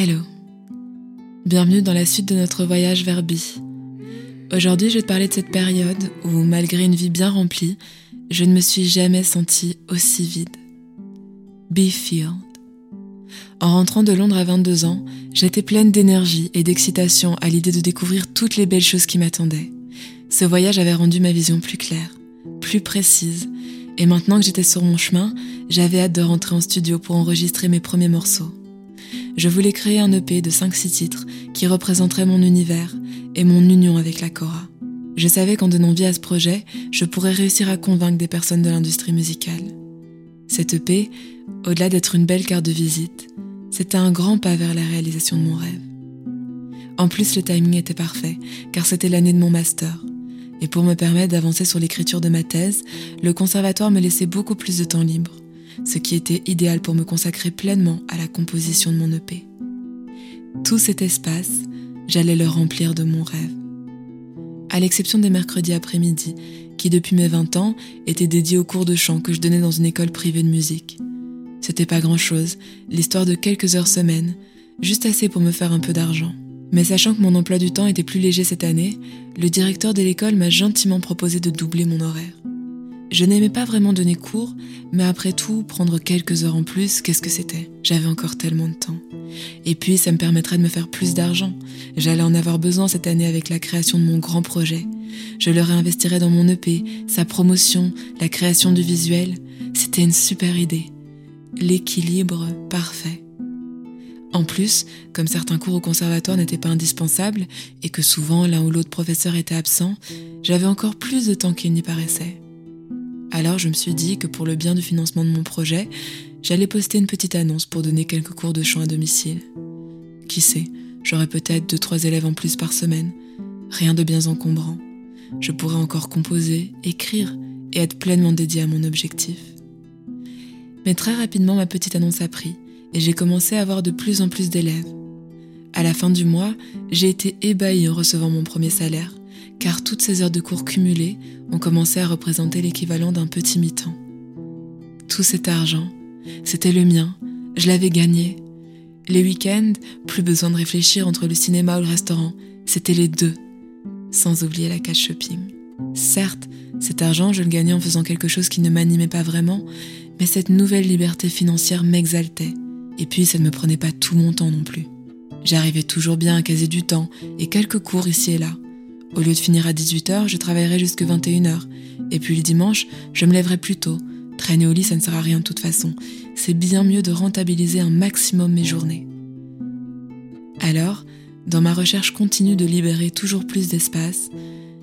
Hello. Bienvenue dans la suite de notre voyage vers B. Aujourd'hui, je vais te parler de cette période où, malgré une vie bien remplie, je ne me suis jamais sentie aussi vide. Field. En rentrant de Londres à 22 ans, j'étais pleine d'énergie et d'excitation à l'idée de découvrir toutes les belles choses qui m'attendaient. Ce voyage avait rendu ma vision plus claire, plus précise, et maintenant que j'étais sur mon chemin, j'avais hâte de rentrer en studio pour enregistrer mes premiers morceaux. Je voulais créer un EP de 5-6 titres qui représenterait mon univers et mon union avec la Cora. Je savais qu'en donnant vie à ce projet, je pourrais réussir à convaincre des personnes de l'industrie musicale. Cette EP, au-delà d'être une belle carte de visite, c'était un grand pas vers la réalisation de mon rêve. En plus, le timing était parfait, car c'était l'année de mon master. Et pour me permettre d'avancer sur l'écriture de ma thèse, le conservatoire me laissait beaucoup plus de temps libre ce qui était idéal pour me consacrer pleinement à la composition de mon EP. Tout cet espace, j'allais le remplir de mon rêve. À l'exception des mercredis après-midi, qui depuis mes 20 ans étaient dédiés aux cours de chant que je donnais dans une école privée de musique. C'était pas grand-chose, l'histoire de quelques heures semaine, juste assez pour me faire un peu d'argent. Mais sachant que mon emploi du temps était plus léger cette année, le directeur de l'école m'a gentiment proposé de doubler mon horaire. Je n'aimais pas vraiment donner cours, mais après tout, prendre quelques heures en plus, qu'est-ce que c'était? J'avais encore tellement de temps. Et puis, ça me permettrait de me faire plus d'argent. J'allais en avoir besoin cette année avec la création de mon grand projet. Je le réinvestirais dans mon EP, sa promotion, la création du visuel. C'était une super idée. L'équilibre parfait. En plus, comme certains cours au conservatoire n'étaient pas indispensables et que souvent l'un ou l'autre professeur était absent, j'avais encore plus de temps qu'il n'y paraissait. Alors je me suis dit que pour le bien du financement de mon projet, j'allais poster une petite annonce pour donner quelques cours de chant à domicile. Qui sait, j'aurais peut-être deux trois élèves en plus par semaine. Rien de bien encombrant. Je pourrais encore composer, écrire et être pleinement dédié à mon objectif. Mais très rapidement, ma petite annonce a pris et j'ai commencé à avoir de plus en plus d'élèves. À la fin du mois, j'ai été ébahie en recevant mon premier salaire car toutes ces heures de cours cumulées ont commencé à représenter l'équivalent d'un petit mi-temps. Tout cet argent, c'était le mien, je l'avais gagné. Les week-ends, plus besoin de réfléchir entre le cinéma ou le restaurant, c'était les deux, sans oublier la cash shopping. Certes, cet argent, je le gagnais en faisant quelque chose qui ne m'animait pas vraiment, mais cette nouvelle liberté financière m'exaltait. Et puis, ça ne me prenait pas tout mon temps non plus. J'arrivais toujours bien à caser du temps et quelques cours ici et là. Au lieu de finir à 18h, je travaillerai jusque 21h. Et puis le dimanche, je me lèverai plus tôt. Traîner au lit, ça ne sert à rien de toute façon. C'est bien mieux de rentabiliser un maximum mes journées. Alors, dans ma recherche continue de libérer toujours plus d'espace,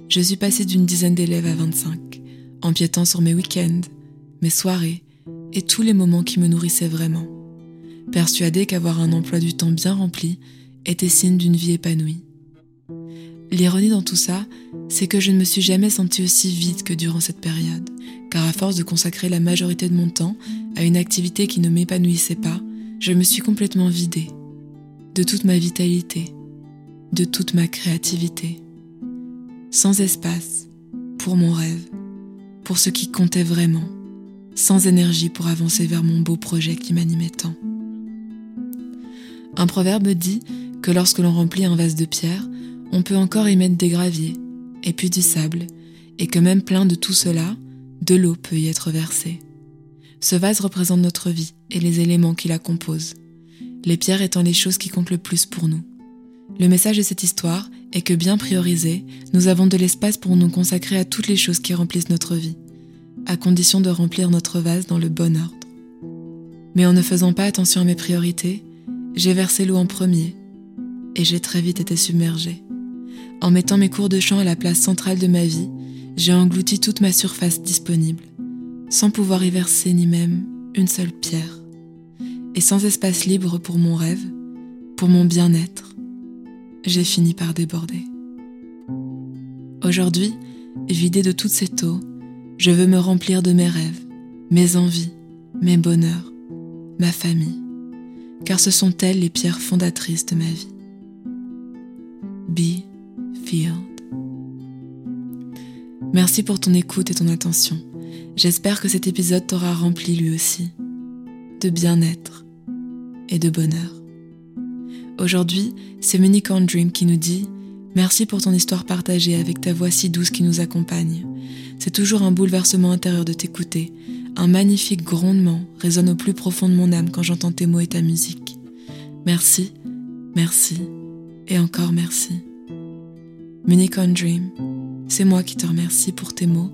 je suis passée d'une dizaine d'élèves à 25, empiétant sur mes week-ends, mes soirées et tous les moments qui me nourrissaient vraiment, persuadée qu'avoir un emploi du temps bien rempli était signe d'une vie épanouie. L'ironie dans tout ça, c'est que je ne me suis jamais sentie aussi vide que durant cette période, car à force de consacrer la majorité de mon temps à une activité qui ne m'épanouissait pas, je me suis complètement vidée de toute ma vitalité, de toute ma créativité, sans espace pour mon rêve, pour ce qui comptait vraiment, sans énergie pour avancer vers mon beau projet qui m'animait tant. Un proverbe dit que lorsque l'on remplit un vase de pierre, on peut encore y mettre des graviers, et puis du sable, et que même plein de tout cela, de l'eau peut y être versée. Ce vase représente notre vie et les éléments qui la composent, les pierres étant les choses qui comptent le plus pour nous. Le message de cette histoire est que bien priorisé, nous avons de l'espace pour nous consacrer à toutes les choses qui remplissent notre vie, à condition de remplir notre vase dans le bon ordre. Mais en ne faisant pas attention à mes priorités, j'ai versé l'eau en premier, et j'ai très vite été submergée. En mettant mes cours de chant à la place centrale de ma vie, j'ai englouti toute ma surface disponible, sans pouvoir y verser ni même une seule pierre, et sans espace libre pour mon rêve, pour mon bien-être. J'ai fini par déborder. Aujourd'hui, vidé de toute cette eau, je veux me remplir de mes rêves, mes envies, mes bonheurs, ma famille, car ce sont elles les pierres fondatrices de ma vie. Be Merci pour ton écoute et ton attention. J'espère que cet épisode t'aura rempli lui aussi de bien-être et de bonheur. Aujourd'hui, c'est Unicorn Dream qui nous dit Merci pour ton histoire partagée avec ta voix si douce qui nous accompagne. C'est toujours un bouleversement intérieur de t'écouter. Un magnifique grondement résonne au plus profond de mon âme quand j'entends tes mots et ta musique. Merci, merci et encore merci. Unicorn Dream, c'est moi qui te remercie pour tes mots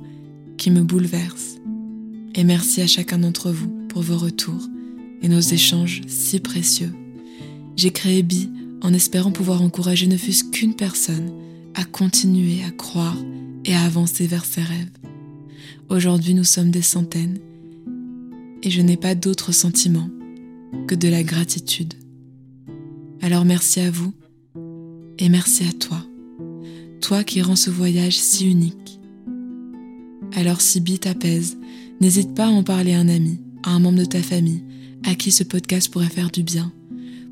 qui me bouleversent. Et merci à chacun d'entre vous pour vos retours et nos échanges si précieux. J'ai créé Bi en espérant pouvoir encourager ne fût-ce qu'une personne à continuer à croire et à avancer vers ses rêves. Aujourd'hui, nous sommes des centaines et je n'ai pas d'autre sentiment que de la gratitude. Alors merci à vous et merci à toi, toi qui rends ce voyage si unique. Alors si Bi t'apaise, n'hésite pas à en parler à un ami, à un membre de ta famille, à qui ce podcast pourrait faire du bien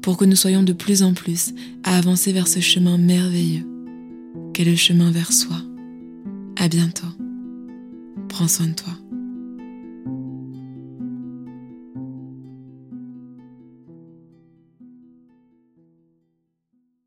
pour que nous soyons de plus en plus à avancer vers ce chemin merveilleux qu'est le chemin vers soi. À bientôt. Prends soin de toi.